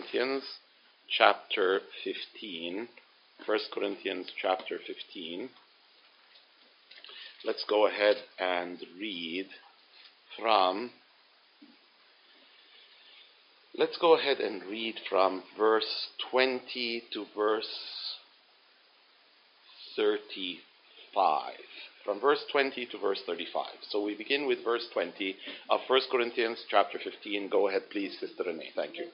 Corinthians chapter 15. 1 Corinthians chapter 15. Let's go ahead and read from Let's go ahead and read from verse 20 to verse 35 from verse 20 to verse 35. So we begin with verse 20 of 1 Corinthians chapter 15. Go ahead, please, Sister Renee. Thank you.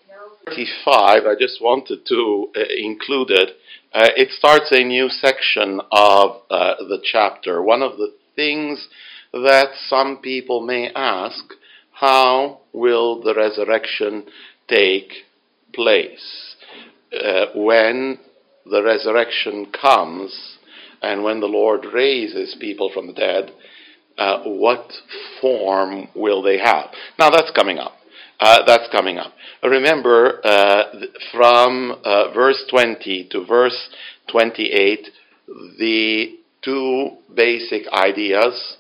35, I just wanted to uh, include it. Uh, it starts a new section of uh, the chapter. One of the things that some people may ask how will the resurrection take place? Uh, when the resurrection comes, and when the Lord raises people from the dead, uh, what form will they have? Now that's coming up. Uh, that's coming up. Remember, uh, from uh, verse 20 to verse 28, the two basic ideas.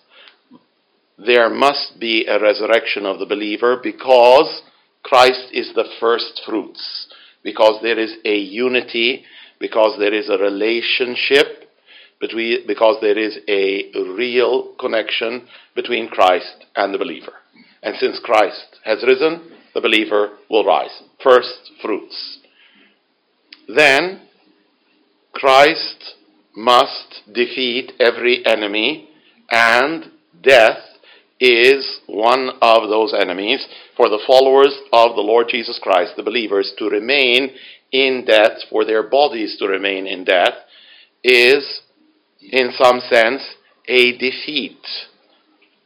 There must be a resurrection of the believer because Christ is the first fruits, because there is a unity, because there is a relationship between, because there is a real connection between Christ and the believer. And since Christ has risen, the believer will rise. First fruits. Then, Christ must defeat every enemy, and death is one of those enemies for the followers of the Lord Jesus Christ, the believers, to remain in death, for their bodies to remain in death, is in some sense, a defeat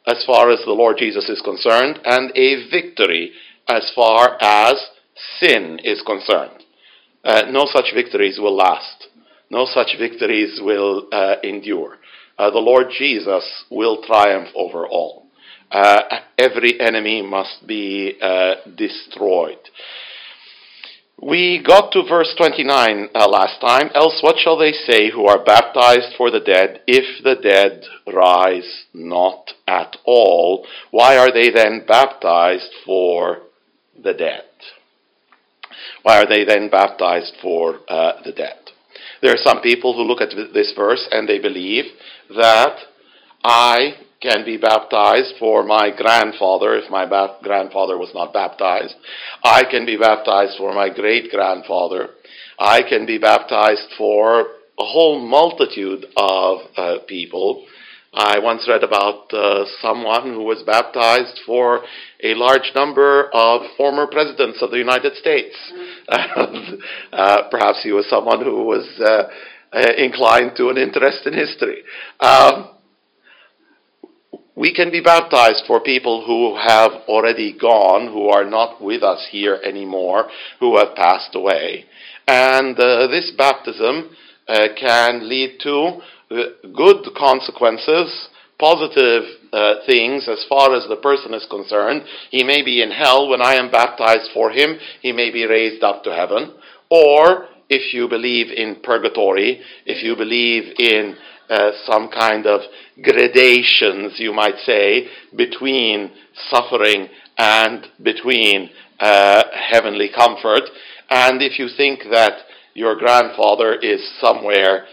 as far as the Lord Jesus is concerned, and a victory as far as sin is concerned. Uh, no such victories will last. No such victories will uh, endure. Uh, the Lord Jesus will triumph over all. Uh, every enemy must be uh, destroyed. We got to verse 29 uh, last time. Else, what shall they say who are baptized for the dead if the dead rise not at all? Why are they then baptized for the dead? Why are they then baptized for uh, the dead? There are some people who look at this verse and they believe that I can be baptized for my grandfather if my ba- grandfather was not baptized. I can be baptized for my great grandfather. I can be baptized for a whole multitude of uh, people. I once read about uh, someone who was baptized for a large number of former presidents of the United States. uh, perhaps he was someone who was uh, uh, inclined to an interest in history. Um, we can be baptized for people who have already gone, who are not with us here anymore, who have passed away. And uh, this baptism uh, can lead to uh, good consequences, positive uh, things as far as the person is concerned. He may be in hell when I am baptized for him, he may be raised up to heaven. Or if you believe in purgatory, if you believe in uh, some kind of gradations, you might say, between suffering and between uh, heavenly comfort. And if you think that your grandfather is somewhere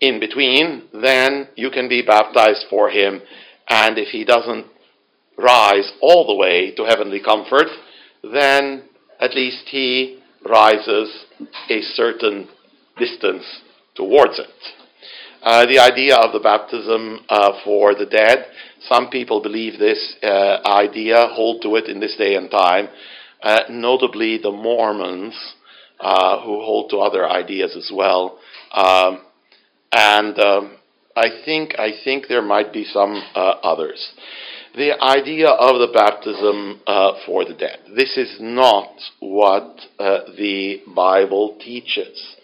in between, then you can be baptized for him. And if he doesn't rise all the way to heavenly comfort, then at least he rises a certain distance towards it. Uh, the idea of the baptism uh, for the dead, some people believe this uh, idea, hold to it in this day and time, uh, notably the Mormons, uh, who hold to other ideas as well. Um, and um, I think I think there might be some others. The idea of the baptism for the dead. This is not what the Bible teaches.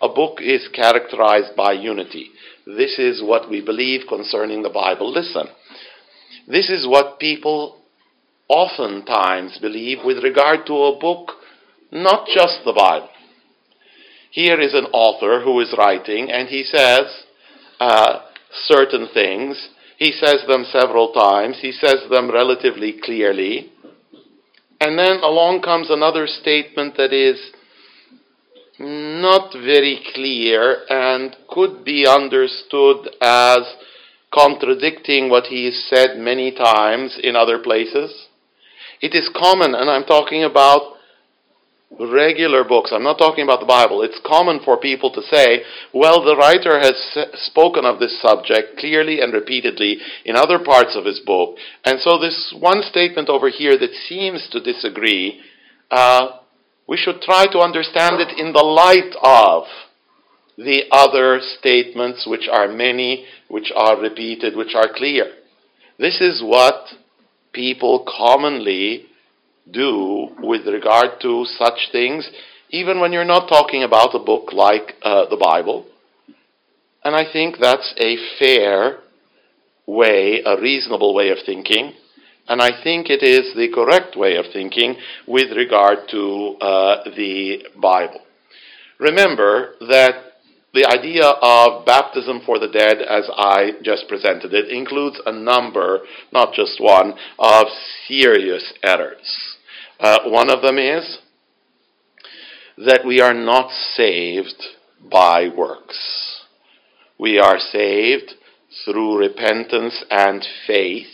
A book is characterized by unity. This is what we believe concerning the Bible. Listen, this is what people oftentimes believe with regard to a book, not just the Bible. Here is an author who is writing, and he says uh, certain things. He says them several times, he says them relatively clearly. And then along comes another statement that is not very clear and could be understood as contradicting what he has said many times in other places. It is common, and I'm talking about regular books, I'm not talking about the Bible, it's common for people to say, well, the writer has spoken of this subject clearly and repeatedly in other parts of his book, and so this one statement over here that seems to disagree, uh, we should try to understand it in the light of the other statements, which are many, which are repeated, which are clear. This is what people commonly do with regard to such things, even when you're not talking about a book like uh, the Bible. And I think that's a fair way, a reasonable way of thinking. And I think it is the correct way of thinking with regard to uh, the Bible. Remember that the idea of baptism for the dead, as I just presented it, includes a number, not just one, of serious errors. Uh, one of them is that we are not saved by works. We are saved through repentance and faith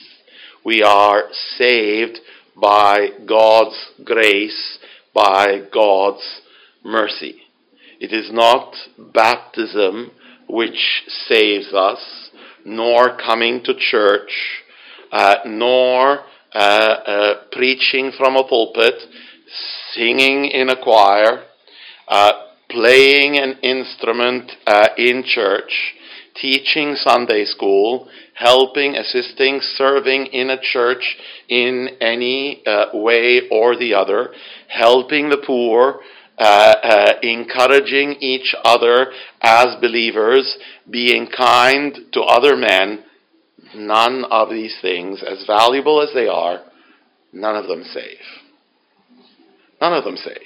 we are saved by God's grace, by God's mercy. It is not baptism which saves us, nor coming to church, uh, nor uh, uh, preaching from a pulpit, singing in a choir, uh, playing an instrument uh, in church, teaching Sunday school, helping, assisting, serving in a church in any uh, way or the other, helping the poor, uh, uh, encouraging each other as believers, being kind to other men, none of these things, as valuable as they are, none of them save. None of them save.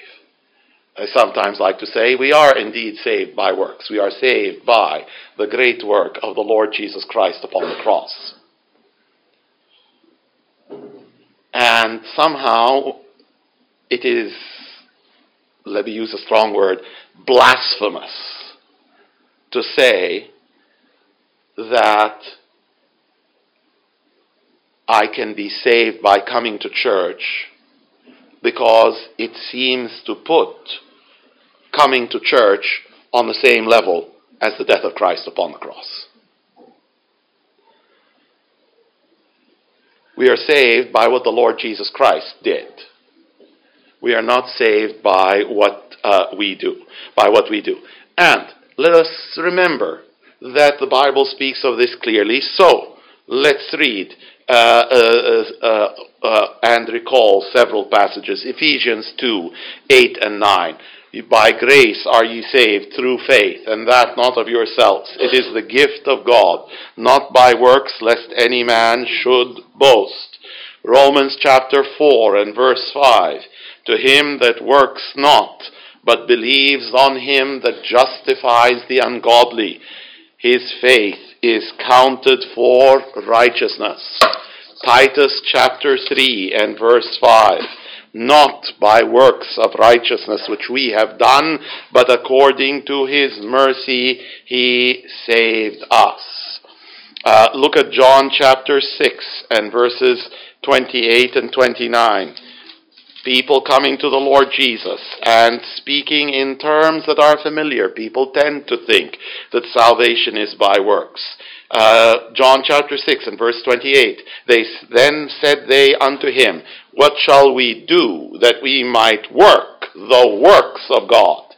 I sometimes like to say, we are indeed saved by works. We are saved by the great work of the Lord Jesus Christ upon the cross. And somehow it is, let me use a strong word, blasphemous to say that I can be saved by coming to church because it seems to put coming to church on the same level as the death of Christ upon the cross. We are saved by what the Lord Jesus Christ did. We are not saved by what uh, we do, by what we do. And let us remember that the Bible speaks of this clearly. So let's read Uh, uh, uh, and recall several passages. Ephesians 2 8 and 9. By grace are ye saved through faith, and that not of yourselves. It is the gift of God, not by works, lest any man should boast. Romans chapter 4 and verse 5. To him that works not, but believes on him that justifies the ungodly, his faith is counted for righteousness. Titus chapter 3 and verse 5 not by works of righteousness which we have done, but according to his mercy he saved us. Uh, look at John chapter 6 and verses 28 and 29. People coming to the Lord Jesus and speaking in terms that are familiar. People tend to think that salvation is by works. Uh, John chapter 6 and verse 28. They then said they unto him, What shall we do that we might work the works of God?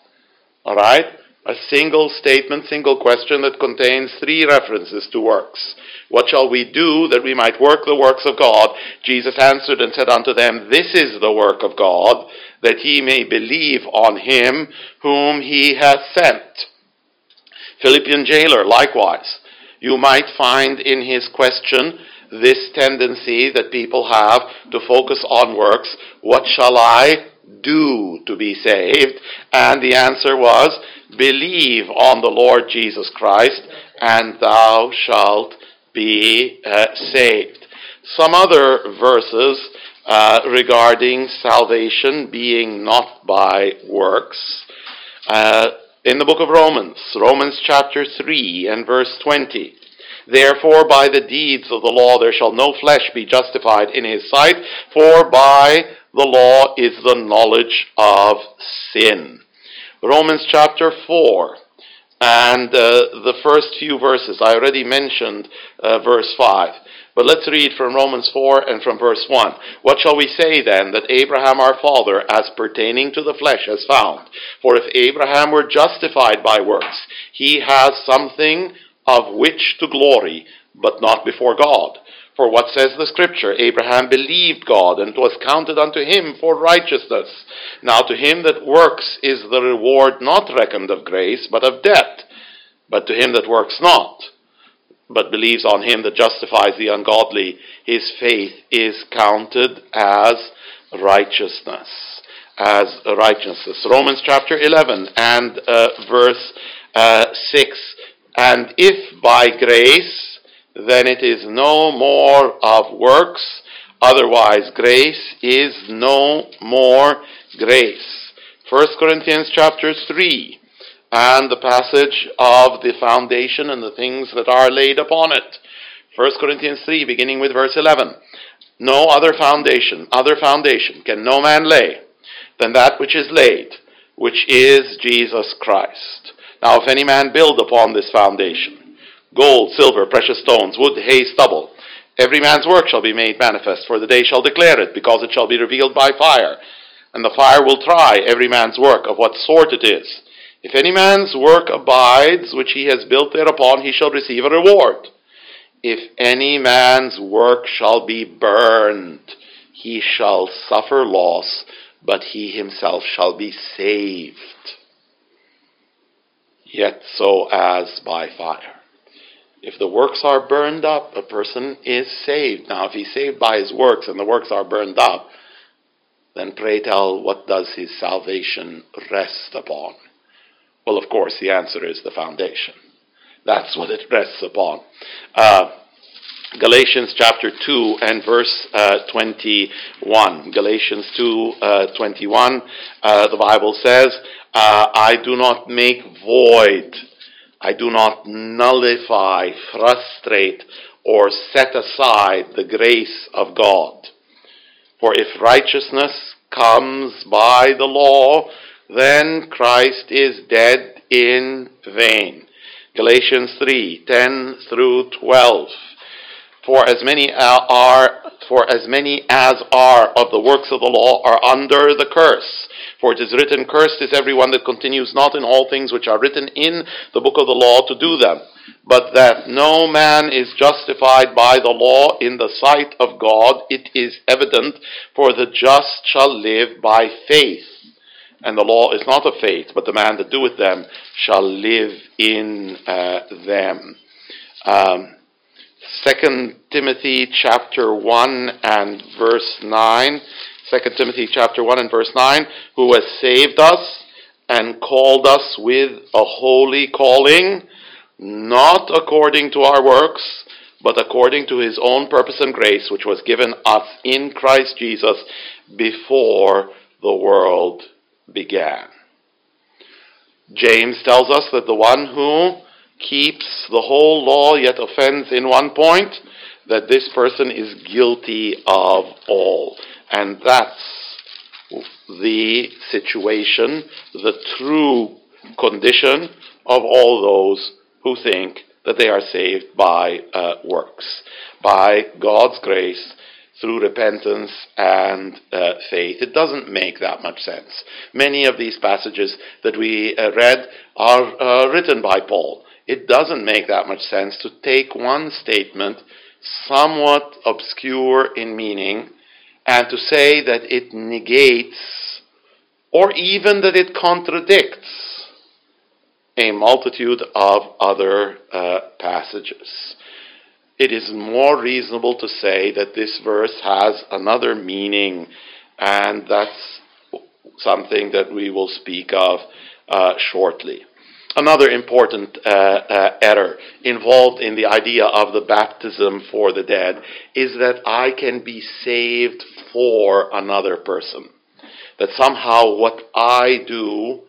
All right? A single statement, single question that contains three references to works. What shall we do that we might work the works of God? Jesus answered and said unto them, This is the work of God, that ye may believe on him whom he hath sent. Philippian jailer, likewise you might find in his question this tendency that people have to focus on works. What shall I do to be saved? And the answer was, believe on the Lord Jesus Christ and thou shalt be uh, saved. Some other verses uh, regarding salvation being not by works. Uh, in the book of Romans, Romans chapter 3 and verse 20. Therefore, by the deeds of the law there shall no flesh be justified in his sight, for by the law is the knowledge of sin. Romans chapter 4 and uh, the first few verses. I already mentioned uh, verse 5. But let's read from Romans 4 and from verse 1. What shall we say then that Abraham our father, as pertaining to the flesh, has found? For if Abraham were justified by works, he has something of which to glory, but not before God. For what says the scripture? Abraham believed God, and was counted unto him for righteousness. Now to him that works is the reward not reckoned of grace, but of debt. But to him that works not, but believes on him that justifies the ungodly, his faith is counted as righteousness. As righteousness. Romans chapter 11 and uh, verse uh, 6 and if by grace, then it is no more of works, otherwise grace is no more grace. 1 Corinthians chapter 3 and the passage of the foundation and the things that are laid upon it. 1 Corinthians 3 beginning with verse 11. No other foundation, other foundation can no man lay than that which is laid, which is Jesus Christ. Now, if any man build upon this foundation, gold, silver, precious stones, wood, hay, stubble, every man's work shall be made manifest, for the day shall declare it, because it shall be revealed by fire. And the fire will try every man's work, of what sort it is. If any man's work abides, which he has built thereupon, he shall receive a reward. If any man's work shall be burned, he shall suffer loss, but he himself shall be saved yet so as by fire. If the works are burned up, a person is saved. Now, if he's saved by his works and the works are burned up, then pray tell, what does his salvation rest upon? Well, of course, the answer is the foundation. That's what it rests upon. Uh, Galatians chapter 2 and verse uh, 21. Galatians 2 uh, 21, uh, the Bible says, uh, I do not make void, I do not nullify, frustrate, or set aside the grace of God. For if righteousness comes by the law, then Christ is dead in vain. Galatians 3 10 through 12. For as many are, for as many as are of the works of the law are under the curse. For it is written, Cursed is everyone that continues not in all things which are written in the book of the law to do them. But that no man is justified by the law in the sight of God, it is evident, for the just shall live by faith. And the law is not of faith, but the man that doeth them shall live in uh, them. Um, 2 Timothy chapter 1 and verse 9. 2 Timothy chapter 1 and verse 9, who has saved us and called us with a holy calling, not according to our works, but according to his own purpose and grace, which was given us in Christ Jesus before the world began. James tells us that the one who keeps the whole law yet offends in one point, that this person is guilty of all. And that's the situation, the true condition of all those who think that they are saved by uh, works, by God's grace through repentance and uh, faith. It doesn't make that much sense. Many of these passages that we uh, read are uh, written by Paul it doesn't make that much sense to take one statement, somewhat obscure in meaning, and to say that it negates or even that it contradicts a multitude of other uh, passages. It is more reasonable to say that this verse has another meaning, and that's something that we will speak of uh, shortly. Another important uh, uh, error involved in the idea of the baptism for the dead is that I can be saved for another person. That somehow what I do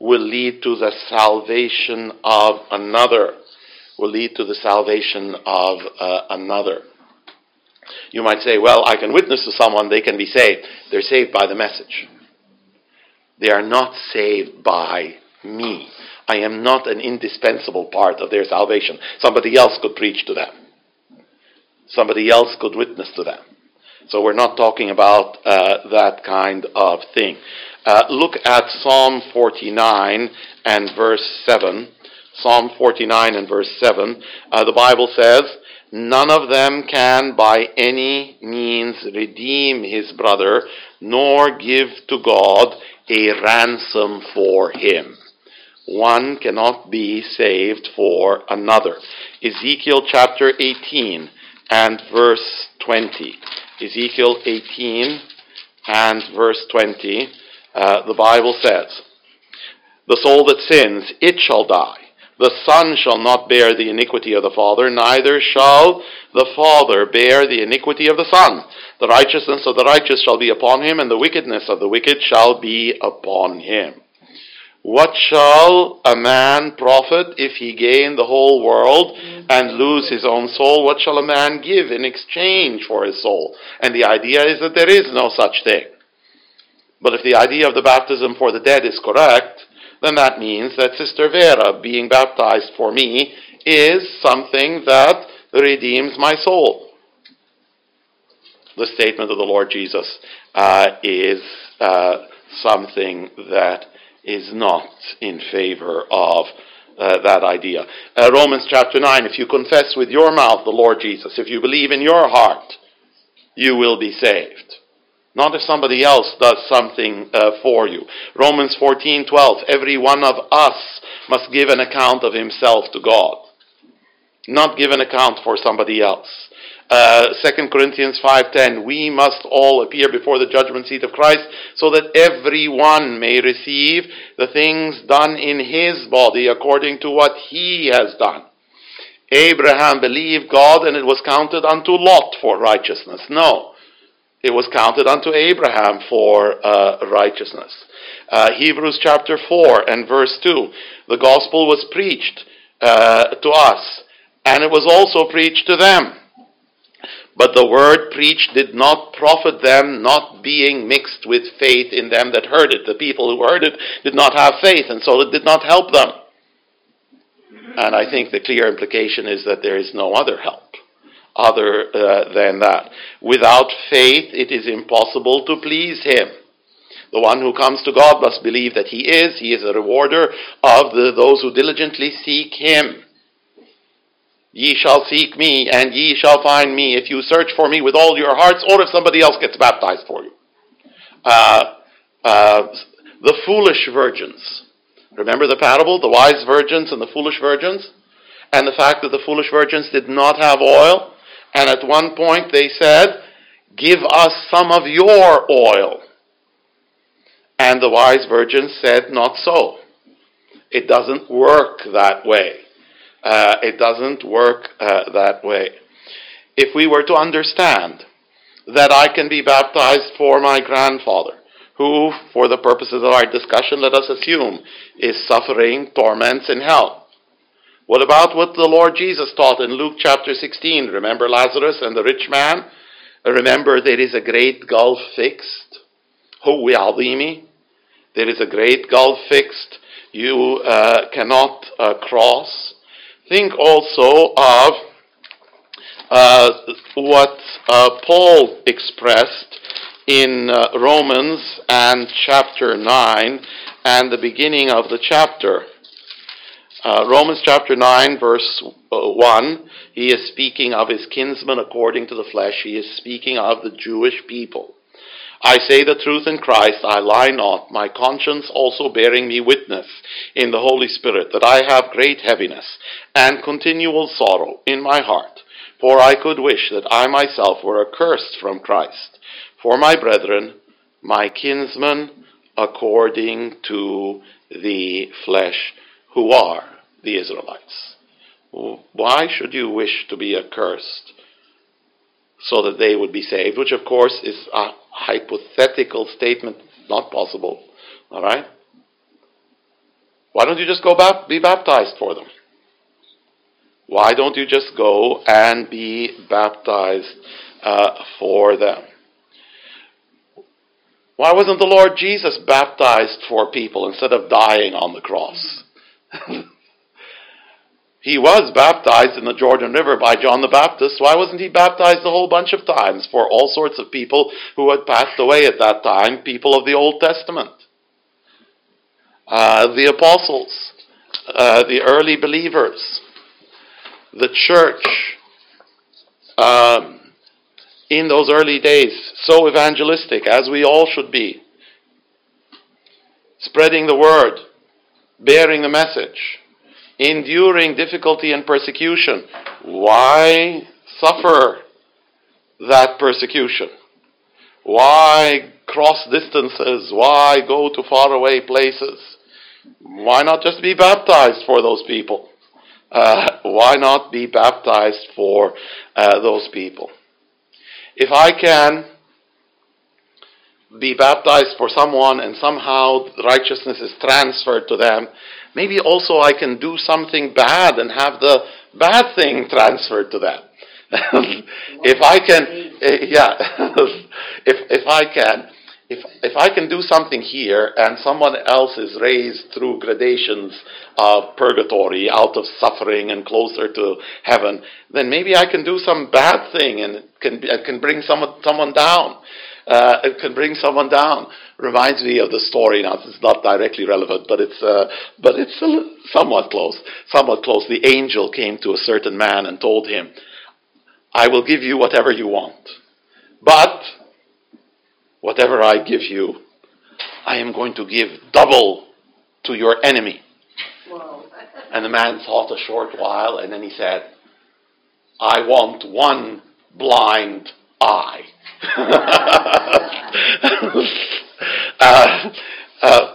will lead to the salvation of another. Will lead to the salvation of uh, another. You might say, well, I can witness to someone, they can be saved. They're saved by the message. They are not saved by me. I am not an indispensable part of their salvation. Somebody else could preach to them. Somebody else could witness to them. So we're not talking about uh, that kind of thing. Uh, look at Psalm 49 and verse 7. Psalm 49 and verse 7. Uh, the Bible says, None of them can by any means redeem his brother, nor give to God a ransom for him. One cannot be saved for another. Ezekiel chapter 18 and verse 20. Ezekiel 18 and verse 20, uh, the Bible says, The soul that sins, it shall die. The son shall not bear the iniquity of the father, neither shall the father bear the iniquity of the son. The righteousness of the righteous shall be upon him, and the wickedness of the wicked shall be upon him. What shall a man profit if he gain the whole world and lose his own soul? What shall a man give in exchange for his soul? And the idea is that there is no such thing. But if the idea of the baptism for the dead is correct, then that means that Sister Vera being baptized for me is something that redeems my soul. The statement of the Lord Jesus uh, is uh, something that is not in favor of uh, that idea. Uh, Romans chapter 9 if you confess with your mouth the Lord Jesus, if you believe in your heart, you will be saved. Not if somebody else does something uh, for you. Romans 14:12 every one of us must give an account of himself to God. Not give an account for somebody else. Uh, 2 Corinthians 5:10 we must all appear before the judgment seat of Christ so that everyone may receive the things done in his body according to what he has done. Abraham believed God and it was counted unto Lot for righteousness. No. It was counted unto Abraham for uh, righteousness. Uh, Hebrews chapter 4 and verse 2. The gospel was preached uh, to us and it was also preached to them. But the word preached did not profit them, not being mixed with faith in them that heard it. The people who heard it did not have faith, and so it did not help them. And I think the clear implication is that there is no other help other uh, than that. Without faith, it is impossible to please Him. The one who comes to God must believe that He is. He is a rewarder of the, those who diligently seek Him. Ye shall seek me, and ye shall find me if you search for me with all your hearts, or if somebody else gets baptized for you. Uh, uh, the foolish virgins. Remember the parable? The wise virgins and the foolish virgins? And the fact that the foolish virgins did not have oil? And at one point they said, Give us some of your oil. And the wise virgin said, Not so. It doesn't work that way. Uh, it doesn't work uh, that way. If we were to understand that I can be baptized for my grandfather, who, for the purposes of our discussion, let us assume, is suffering torments in hell. What about what the Lord Jesus taught in Luke chapter 16? Remember Lazarus and the rich man? Remember there is a great gulf fixed. Hu There is a great gulf fixed. You uh, cannot uh, cross. Think also of uh, what uh, Paul expressed in uh, Romans and chapter 9 and the beginning of the chapter. Uh, Romans chapter 9, verse uh, 1, he is speaking of his kinsmen according to the flesh. He is speaking of the Jewish people. I say the truth in Christ, I lie not, my conscience also bearing me witness in the Holy Spirit, that I have great heaviness and continual sorrow in my heart. For I could wish that I myself were accursed from Christ, for my brethren, my kinsmen, according to the flesh, who are the Israelites. Why should you wish to be accursed? So that they would be saved, which of course is a hypothetical statement, not possible. All right? Why don't you just go bap- be baptized for them? Why don't you just go and be baptized uh, for them? Why wasn't the Lord Jesus baptized for people instead of dying on the cross? he was baptized in the Jordan River by John the Baptist. Why wasn't he baptized a whole bunch of times for all sorts of people who had passed away at that time, people of the Old Testament? Uh, the apostles, uh, the early believers, the church um, in those early days, so evangelistic as we all should be, spreading the word, bearing the message, enduring difficulty and persecution. Why suffer that persecution? Why cross distances? Why go to faraway places? Why not just be baptized for those people? Uh, why not be baptized for uh, those people? If I can be baptized for someone and somehow righteousness is transferred to them, maybe also I can do something bad and have the bad thing transferred to them. if I can, eh, yeah, if, if I can if, if I can do something here and someone else is raised through gradations of purgatory out of suffering and closer to heaven, then maybe I can do some bad thing and can, can bring someone, someone down. Uh, it can bring someone down. Reminds me of the story. Now, it's not directly relevant, but it's uh, but it's somewhat close. Somewhat close. The angel came to a certain man and told him, "I will give you whatever you want, but Whatever I give you, I am going to give double to your enemy. And the man thought a short while, and then he said, I want one blind eye. uh, uh,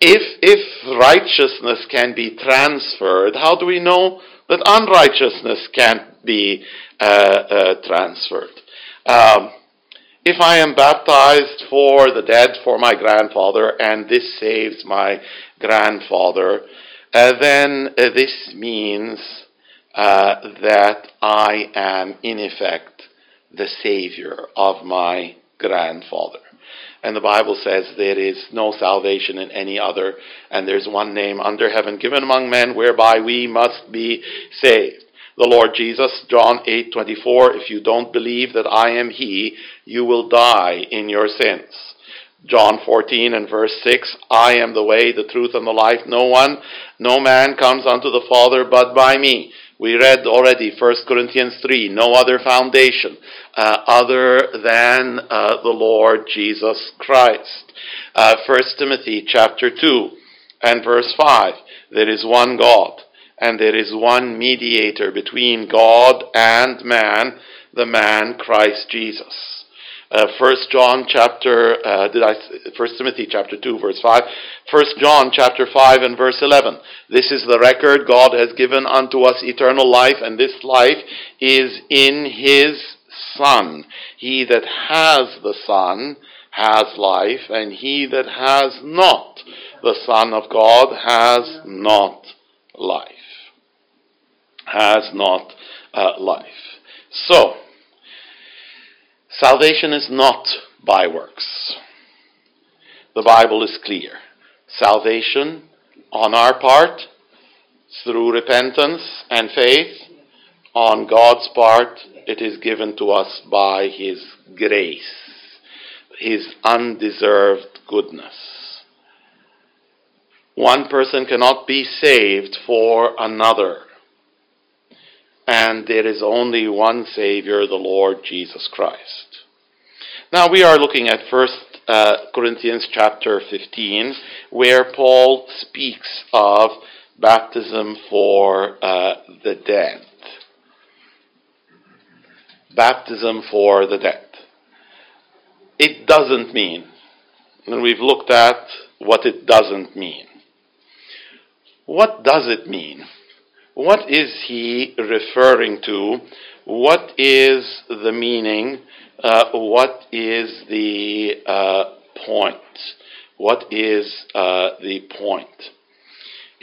if, if righteousness can be transferred, how do we know that unrighteousness can't be uh, uh transferred? Um, if I am baptized for the dead for my grandfather, and this saves my grandfather, uh, then uh, this means that I am, in effect, the savior of my grandfather. And the Bible says there is no salvation in any other, and there's one name under heaven given among men whereby we must be saved the Lord Jesus, John 8:24, if you don't believe that I am he, you will die in your sins. John 14 and verse 6, I am the way, the truth, and the life. No one, no man comes unto the Father but by me. We read already 1 Corinthians 3, no other foundation uh, other than uh, the Lord Jesus Christ. Uh, 1 Timothy chapter 2 and verse 5, there is one God and there is one mediator between God and man, the man Christ Jesus. Uh, First John chapter, uh, did I? First Timothy chapter two verse five. First John chapter five and verse eleven. This is the record God has given unto us eternal life, and this life is in His Son. He that has the Son has life, and he that has not the Son of God has not life has not uh, life. So, salvation is not by works. The Bible is clear. Salvation on our part, through repentance and faith, on God's part, it is given to us by His grace, His undeserved goodness. One person cannot be saved for another and there is only one Savior, the Lord Jesus Christ. Now we are looking at First uh, Corinthians chapter 15, where Paul speaks of baptism for uh, the dead. Baptism for the dead. It doesn't mean, and we've looked at what it doesn't mean. What does it mean? What is he referring to? What is the meaning? Uh, what is the uh, point? What is uh, the point?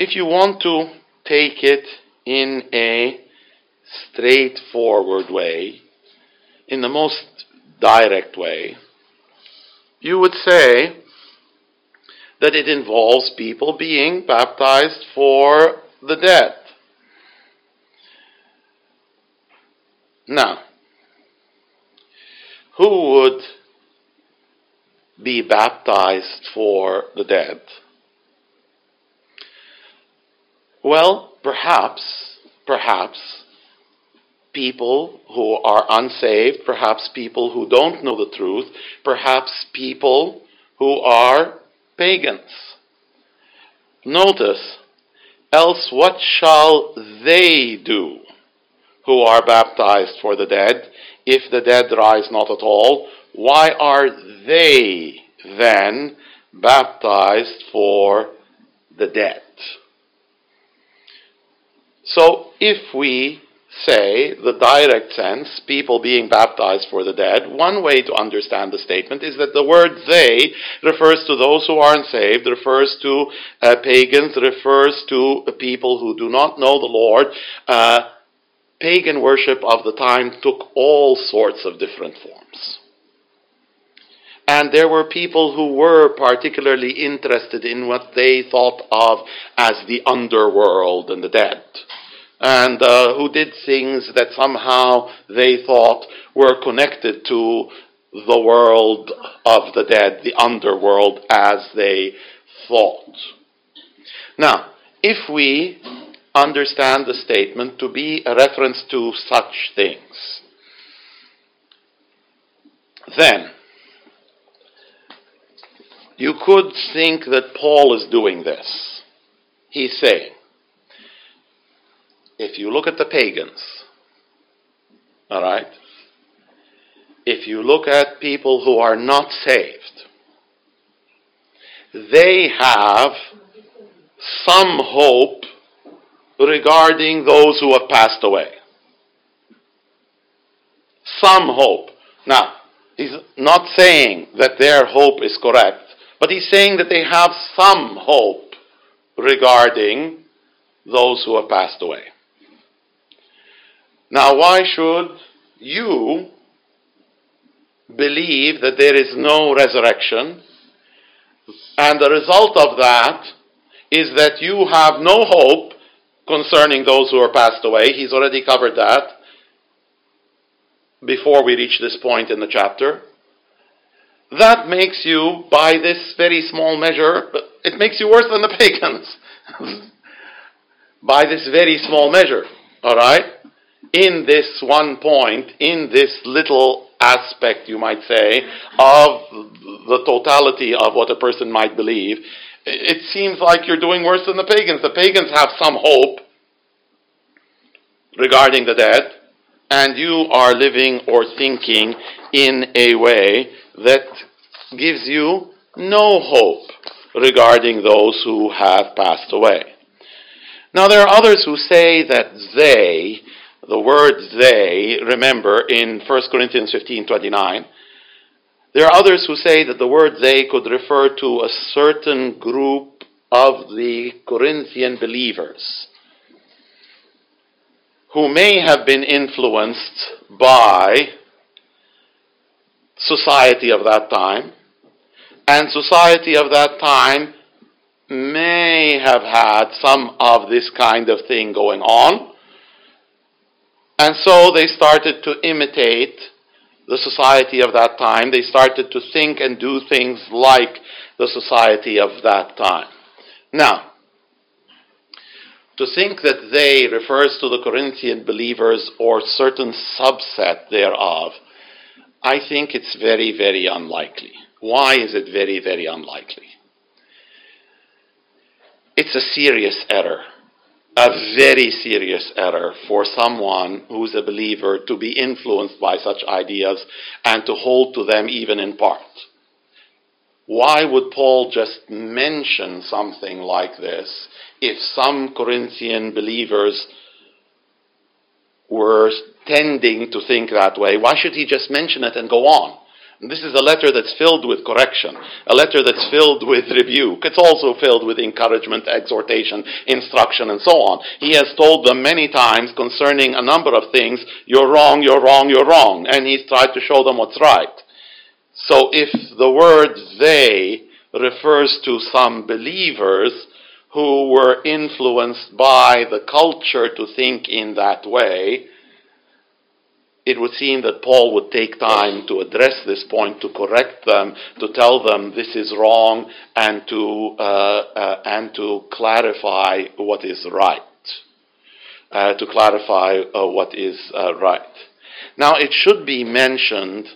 if you want to take it in a straightforward way, in the most direct way, you would say that it involves people being baptized for the dead. Now, who would be baptized for the dead? Well, perhaps, perhaps people who are unsaved, perhaps people who don't know the truth, perhaps people who are pagans. Notice, else what shall they do who are baptized for the dead, if the dead rise not at all? Why are they then baptized for the dead? So, if we say the direct sense, people being baptized for the dead, one way to understand the statement is that the word they refers to those who aren't saved, refers to uh, pagans, refers to people who do not know the Lord. Uh, pagan worship of the time took all sorts of different forms. And there were people who were particularly interested in what they thought of as the underworld and the dead and uh, who did things that somehow they thought were connected to the world of the dead, the underworld, as they thought. Now, if we understand the statement to be a reference to such things, then you could think that Paul is doing this. He's saying, if you look at the pagans, all right, if you look at people who are not saved, they have some hope regarding those who have passed away. Some hope. Now, he's not saying that their hope is correct, but he's saying that they have some hope regarding those who have passed away. Now, why should you believe that there is no resurrection? And the result of that is that you have no hope concerning those who are passed away. He's already covered that before we reach this point in the chapter. That makes you, by this very small measure, it makes you worse than the pagans. by this very small measure. All right? in this one point, in this little aspect, you might say, of the totality of what a person might believe, it seems like you're doing worse than the pagans. The pagans have some hope regarding the dead, and you are living or thinking in a way that gives you no hope regarding those who have passed away. Now, there are others who say that they the word they, remember, in 1 Corinthians 15 29, there are others who say that the word they could refer to a certain group of the Corinthian believers who may have been influenced by society of that time, and society of that time may have had some of this kind of thing going on and so they started to imitate the society of that time. They started to think and do things like the society of that time. Now, to think that they refers to the Corinthian believers or certain subset thereof, I think it's very, very unlikely. Why is it very, very unlikely? It's a serious error a very serious error for someone who's a believer to be influenced by such ideas and to hold to them even in part. Why would Paul just mention something like this if some Corinthian believers were tending to think that way? Why should he just mention it and go on? This is a letter that's filled with correction, a letter that's filled with rebuke. It's also filled with encouragement, exhortation, instruction, and so on. He has told them many times concerning a number of things you're wrong, you're wrong, you're wrong. And he's tried to show them what's right. So if the word they refers to some believers who were influenced by the culture to think in that way, it would seem that Paul would take time to address this point, to correct them, to tell them this is wrong, and to uh, uh, and to clarify what is right. Uh, to clarify uh, what is uh, right. Now, it should be mentioned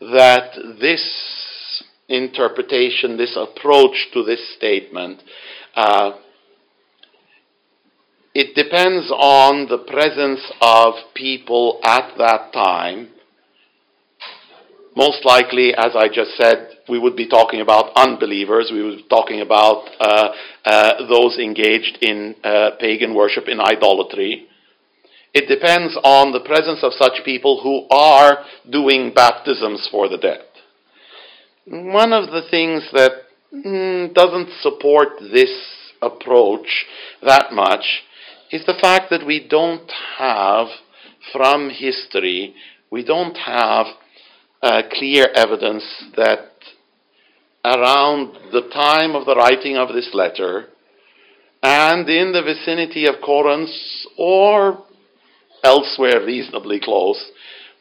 that this interpretation, this approach to this statement, uh, it depends on the presence of people at that time. Most likely, as I just said, we would be talking about unbelievers. We would be talking about uh, uh, those engaged in uh, pagan worship, in idolatry. It depends on the presence of such people who are doing baptisms for the dead. One of the things that mm, doesn't support this approach that much is the fact that we don't have, from history, we don't have uh, clear evidence that around the time of the writing of this letter and in the vicinity of Corinth or elsewhere reasonably close,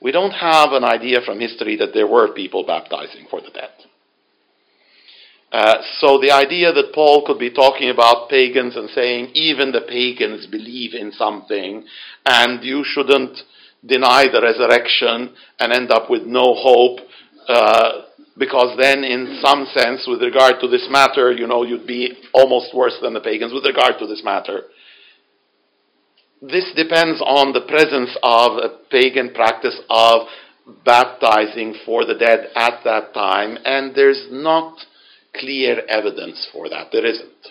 we don't have an idea from history that there were people baptizing for the dead. Uh, so the idea that Paul could be talking about pagans and saying even the pagans believe in something and you shouldn't deny the resurrection and end up with no hope uh, because then in some sense with regard to this matter you know you'd be almost worse than the pagans with regard to this matter. This depends on the presence of a pagan practice of baptizing for the dead at that time and there's not clear evidence for that. There isn't.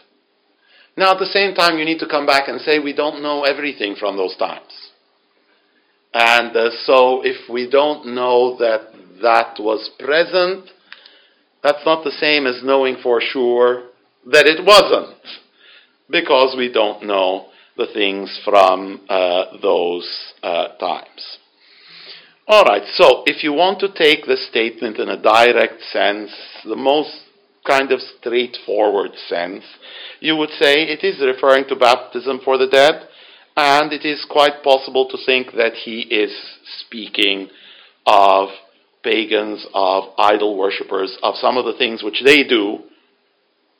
Now, at the same time, you need to come back and say we don't know everything from those times. And uh, so, if we don't know that that was present, that's not the same as knowing for sure that it wasn't, because we don't know the things from uh, those uh, times. All right, so if you want to take the statement in a direct sense, the most kind of straightforward sense, you would say it is referring to baptism for the dead, and it is quite possible to think that he is speaking of pagans, of idol worshippers, of some of the things which they do.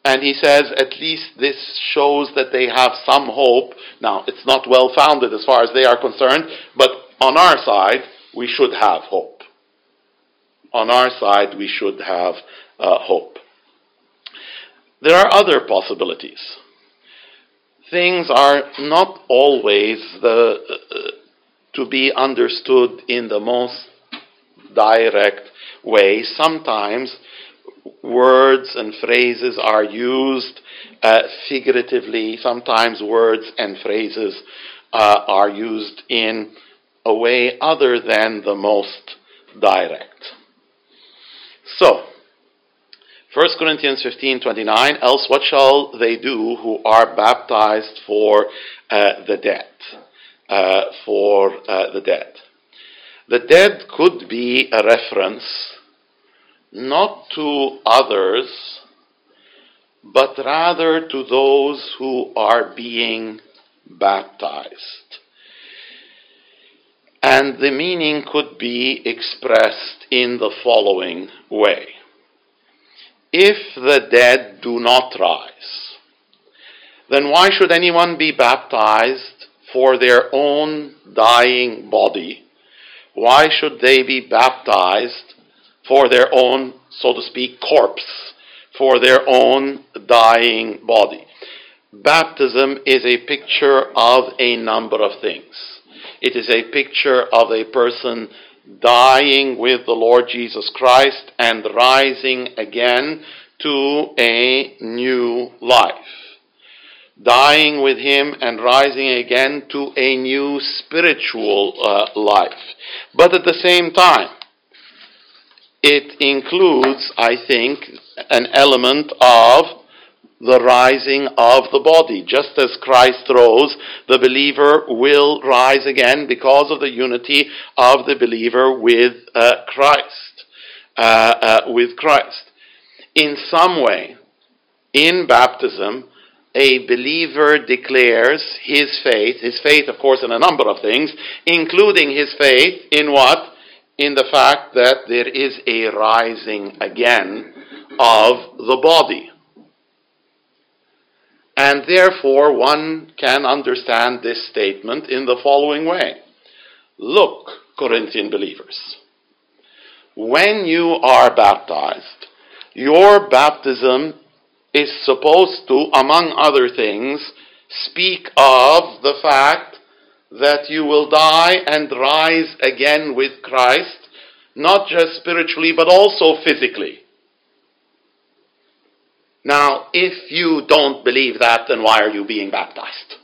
And he says, at least this shows that they have some hope. Now, it's not well founded as far as they are concerned, but on our side, we should have hope. On our side, we should have uh, hope. There are other possibilities. Things are not always the, uh, to be understood in the most direct way. Sometimes words and phrases are used uh, figuratively. Sometimes words and phrases uh, are used in a way other than the most direct. So, 1 Corinthians 15:29 else what shall they do who are baptized for uh, the dead? Uh, for uh, the dead. The dead could be a reference not to others but rather to those who are being baptized. And the meaning could be expressed in the following way if the dead do not rise, then why should anyone be baptized for their own dying body? Why should they be baptized for their own, so to speak, corpse, for their own dying body? Baptism is a picture of a number of things. It is a picture of a person dying with the Lord Jesus Christ and rising again to a new life. Dying with Him and rising again to a new spiritual uh, life. But at the same time, it includes, I think, an element of the rising of the body. Just as Christ rose, the believer will rise again because of the unity of the believer with uh, Christ. Uh, uh, with Christ. In some way, in baptism, a believer declares his faith, his faith, of course, in a number of things, including his faith in what? In the fact that there is a rising again of the body. And therefore, one can understand this statement in the following way Look, Corinthian believers, when you are baptized, your baptism is supposed to, among other things, speak of the fact that you will die and rise again with Christ, not just spiritually, but also physically. Now, if you don't believe that, then why are you being baptized?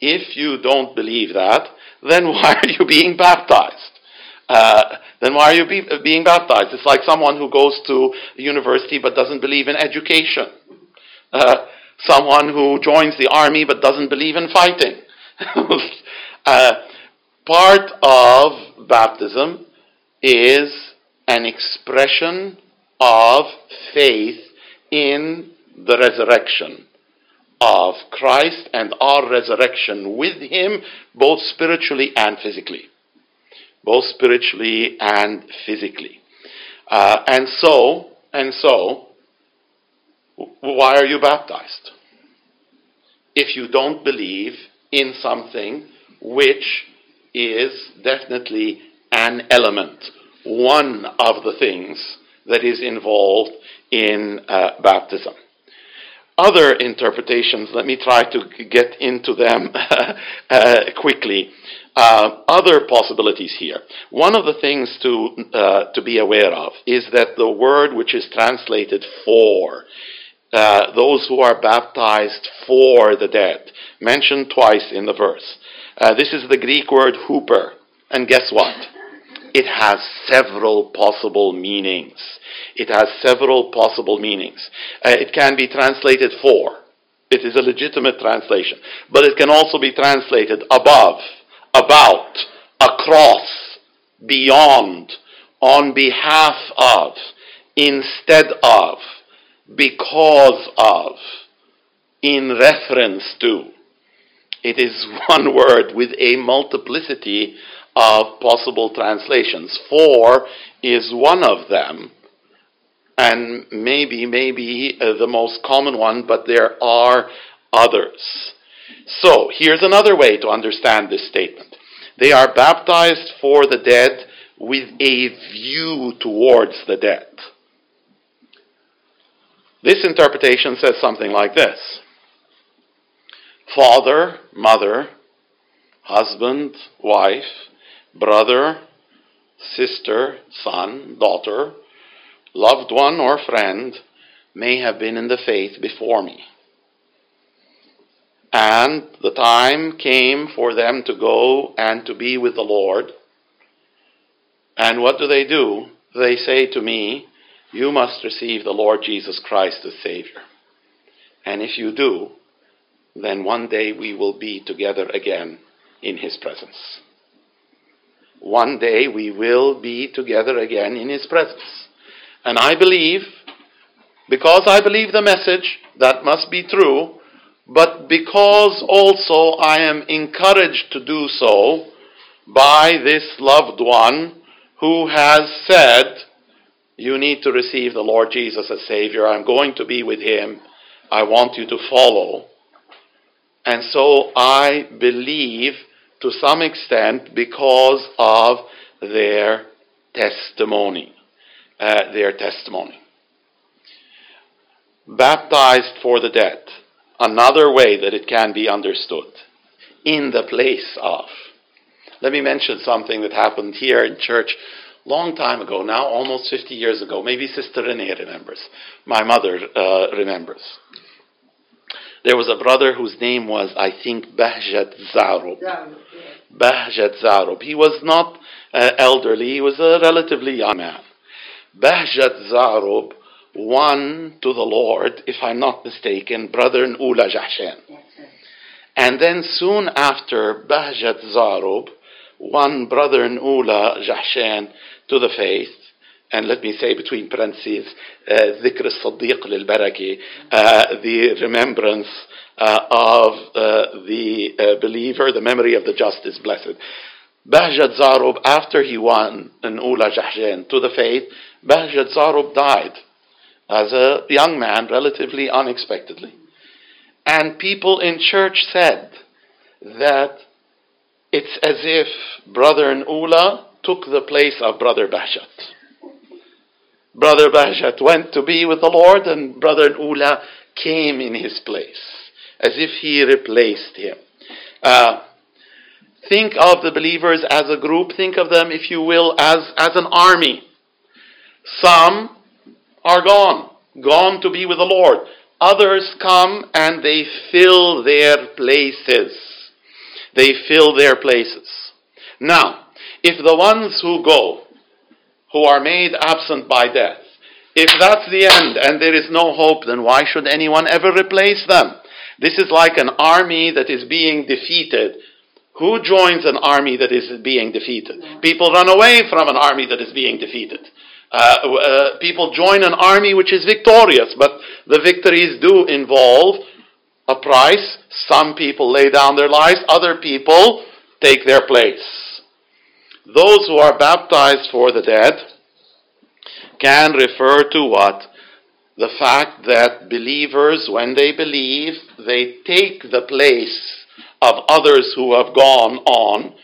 If you don't believe that, then why are you being baptized? Uh, then why are you be, being baptized? It's like someone who goes to university but doesn't believe in education. Uh, someone who joins the army but doesn't believe in fighting. uh, part of baptism is an expression of faith in the resurrection of Christ and our resurrection with Him, both spiritually and physically both spiritually and physically. Uh, and so, and so, why are you baptized? If you don't believe in something which is definitely an element, one of the things that is involved in uh, baptism. Other interpretations, let me try to get into them uh, quickly uh, other possibilities here. One of the things to, uh, to be aware of is that the word which is translated for, uh, those who are baptized for the dead, mentioned twice in the verse. Uh, this is the Greek word huper. And guess what? It has several possible meanings. It has several possible meanings. Uh, it can be translated for. It is a legitimate translation. But it can also be translated above about, across, beyond, on behalf of, instead of, because of, in reference to. It is one word with a multiplicity of possible translations. For is one of them, and maybe, maybe uh, the most common one, but there are others. So, here's another way to understand this statement. They are baptized for the dead with a view towards the dead. This interpretation says something like this Father, mother, husband, wife, brother, sister, son, daughter, loved one, or friend may have been in the faith before me. And the time came for them to go and to be with the Lord. And what do they do? They say to me, You must receive the Lord Jesus Christ as Savior. And if you do, then one day we will be together again in His presence. One day we will be together again in His presence. And I believe, because I believe the message, that must be true, but because also I am encouraged to do so by this loved one who has said, You need to receive the Lord Jesus as Savior. I'm going to be with Him. I want you to follow. And so I believe to some extent because of their testimony. Uh, their testimony. Baptized for the dead another way that it can be understood in the place of. Let me mention something that happened here in church long time ago, now almost 50 years ago. Maybe Sister Renee remembers. My mother uh, remembers. There was a brother whose name was, I think, Bahjat Zarub. Bahjat Zarub. He was not uh, elderly, he was a relatively young man. Bahjat Zarub won to the Lord, if I'm not mistaken, brother Ula Jahshan. And then soon after, Bahjat Zarub won brother Ula Jahshan to the faith and let me say between parentheses, ذكر الصديق للبركة, the remembrance uh, of uh, the uh, believer, the memory of the just is blessed. Bahjat Zarub, after he won an Ula Jahshan to the faith, Bahjat Zarub died as a young man, relatively unexpectedly. And people in church said that it's as if Brother Nula took the place of Brother Bahjat. Brother Bahjat went to be with the Lord, and Brother Ula came in his place, as if he replaced him. Uh, think of the believers as a group, think of them, if you will, as, as an army. Some are gone, gone to be with the Lord. Others come and they fill their places. They fill their places. Now, if the ones who go, who are made absent by death, if that's the end and there is no hope, then why should anyone ever replace them? This is like an army that is being defeated. Who joins an army that is being defeated? People run away from an army that is being defeated. Uh, uh, people join an army which is victorious, but the victories do involve a price. Some people lay down their lives, other people take their place. Those who are baptized for the dead can refer to what? The fact that believers, when they believe, they take the place of others who have gone on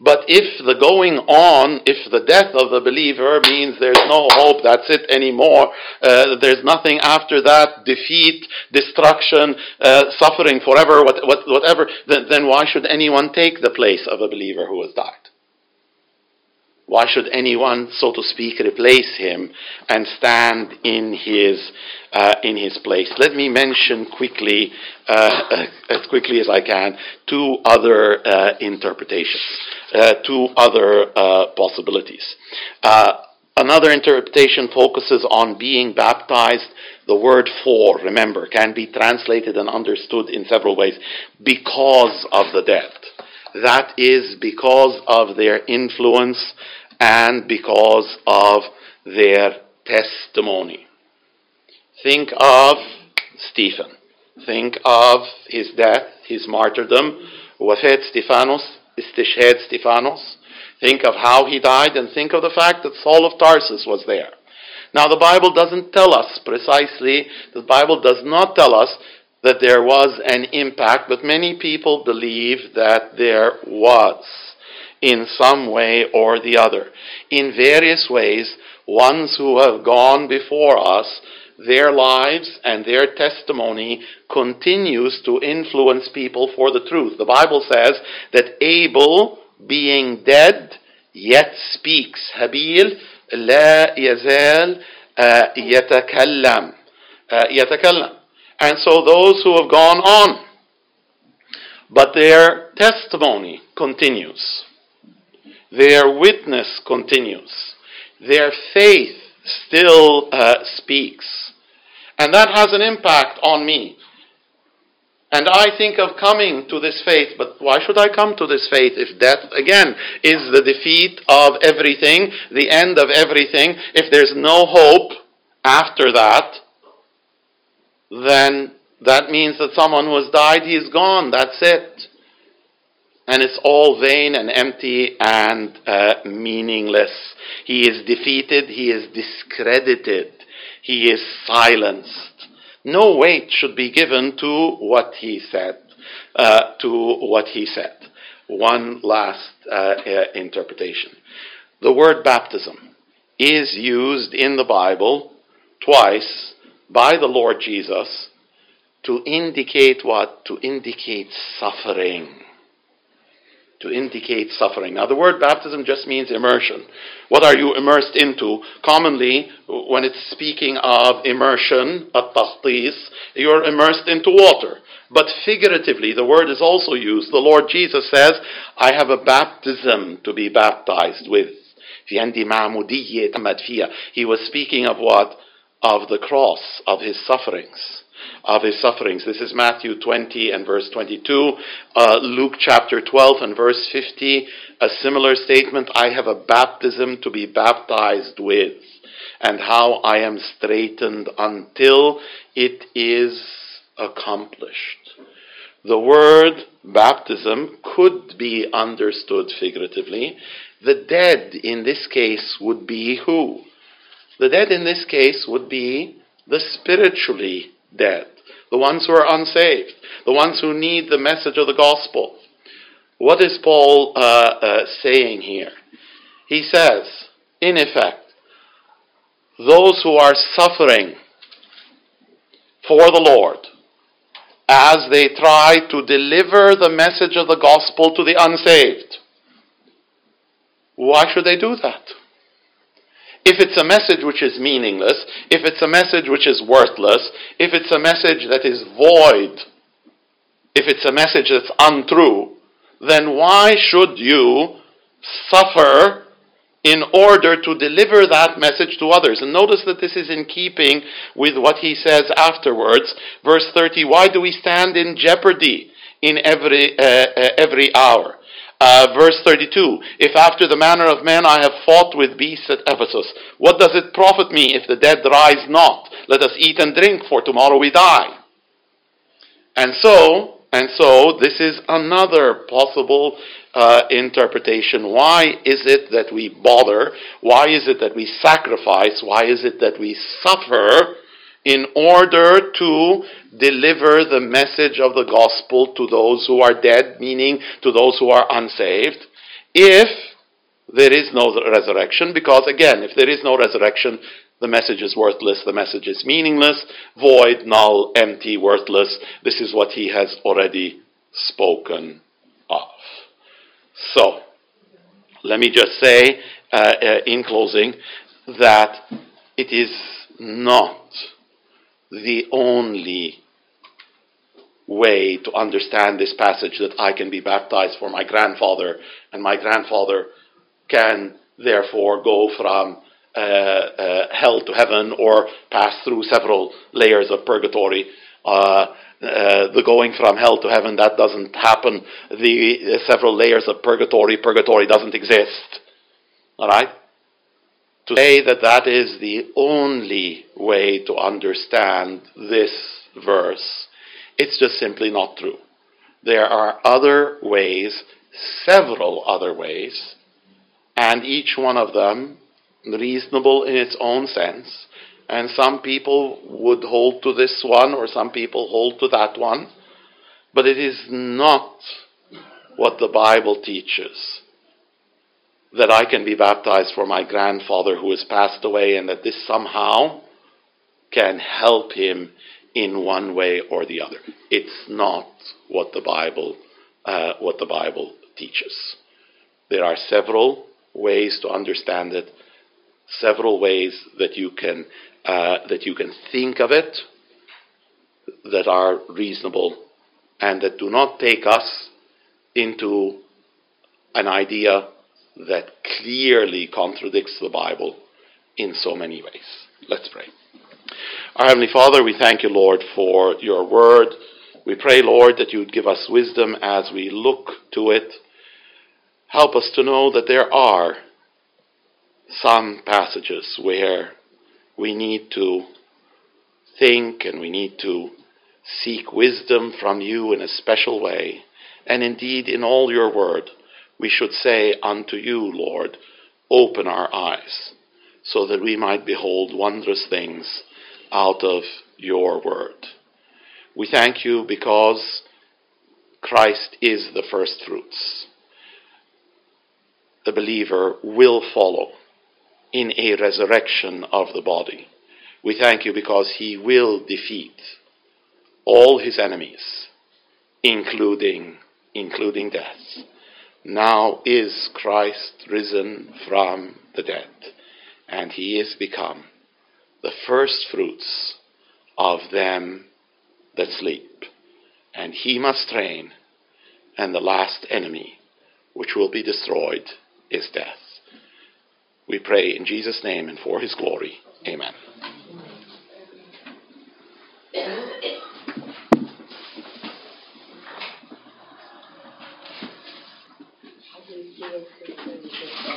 but if the going on, if the death of the believer means there's no hope, that's it anymore, uh, there's nothing after that, defeat, destruction, uh, suffering forever, what, what, whatever, then, then why should anyone take the place of a believer who has died? Why should anyone, so to speak, replace him and stand in his uh, in his place? Let me mention quickly, uh, as quickly as I can, two other uh, interpretations, uh, two other uh, possibilities. Uh, another interpretation focuses on being baptized. The word "for," remember, can be translated and understood in several ways because of the dead. That is because of their influence and because of their testimony. Think of Stephen. Think of his death, his martyrdom, Wafat Stephanos, Istishhad Stephanos. Think of how he died and think of the fact that Saul of Tarsus was there. Now, the Bible doesn't tell us precisely, the Bible does not tell us that there was an impact, but many people believe that there was in some way or the other. In various ways, ones who have gone before us, their lives and their testimony continues to influence people for the truth. The Bible says that Abel, being dead, yet speaks. Habil لا يزال uh, يتكلم. Uh, يتكلم. And so those who have gone on, but their testimony continues. Their witness continues. Their faith still uh, speaks. And that has an impact on me. And I think of coming to this faith, but why should I come to this faith if death, again, is the defeat of everything, the end of everything? If there's no hope after that, then that means that someone who has died, he's gone. That's it and it's all vain and empty and uh, meaningless. He is defeated, he is discredited, he is silenced. No weight should be given to what he said, uh, to what he said. One last uh, uh interpretation. The word baptism is used in the Bible twice by the Lord Jesus to indicate what? To indicate suffering to indicate suffering. Now, the word baptism just means immersion. What are you immersed into? Commonly, when it's speaking of immersion, at tachtis, you're immersed into water. But figuratively, the word is also used. The Lord Jesus says, I have a baptism to be baptized with. He was speaking of what? Of the cross, of his sufferings of his sufferings. This is Matthew 20 and verse 22, uh, Luke chapter 12 and verse 50, a similar statement, I have a baptism to be baptized with, and how I am straitened until it is accomplished. The word baptism could be understood figuratively. The dead in this case would be who? The dead in this case would be the spiritually dead, the ones who are unsaved, the ones who need the message of the gospel. What is Paul uh, uh, saying here? He says, in effect, those who are suffering for the Lord as they try to deliver the message of the gospel to the unsaved. Why should they do that? If it's a message which is meaningless, if it's a message which is worthless, if it's a message that is void, if it's a message that's untrue, then why should you suffer in order to deliver that message to others? And notice that this is in keeping with what he says afterwards. Verse 30 Why do we stand in jeopardy in every, uh, uh, every hour? Uh, verse 32 If after the manner of men I have fought with beasts at Ephesus, what does it profit me if the dead rise not? Let us eat and drink, for tomorrow we die. And so, and so, this is another possible uh, interpretation. Why is it that we bother? Why is it that we sacrifice? Why is it that we suffer in order to deliver the message of the gospel to those who are dead, meaning to those who are unsaved, if there is no resurrection, because again, if there is no resurrection, the message is worthless, the message is meaningless, void, null, empty, worthless. This is what he has already spoken of. So, let me just say uh, uh, in closing that it is not the only way to understand this passage that I can be baptized for my grandfather, and my grandfather can therefore go from uh, uh, hell to heaven or pass through several layers of purgatory. Uh, uh the going from hell to heaven, that doesn't happen. The several layers of purgatory, purgatory doesn't exist. All right? To say that that is the only way to understand this verse, it's just simply not true. There are other ways, several other ways, and each one of them reasonable in its own sense. And some people would hold to this one, or some people hold to that one, but it is not what the Bible teaches that I can be baptized for my grandfather who has passed away and that this somehow can help him in one way or the other. It's not what the Bible uh, what the Bible teaches. There are several ways to understand it, several ways that you can uh, that you can think of it that are reasonable and that do not take us into an idea that clearly contradicts the Bible in so many ways. Let's pray. Our Heavenly Father, we thank you, Lord, for your word. We pray, Lord, that you would give us wisdom as we look to it. Help us to know that there are some passages where we need to think and we need to seek wisdom from you in a special way. And indeed, in all your word, we should say unto you, Lord, open our eyes, so that we might behold wondrous things out of your word. We thank you because Christ is the first fruits. The believer will follow in a resurrection of the body. We thank you because he will defeat all his enemies, including, including death. Now is Christ risen from the dead, and he is become the first fruits of them that sleep. And he must reign, and the last enemy which will be destroyed is death. We pray in Jesus' name and for his glory. Amen.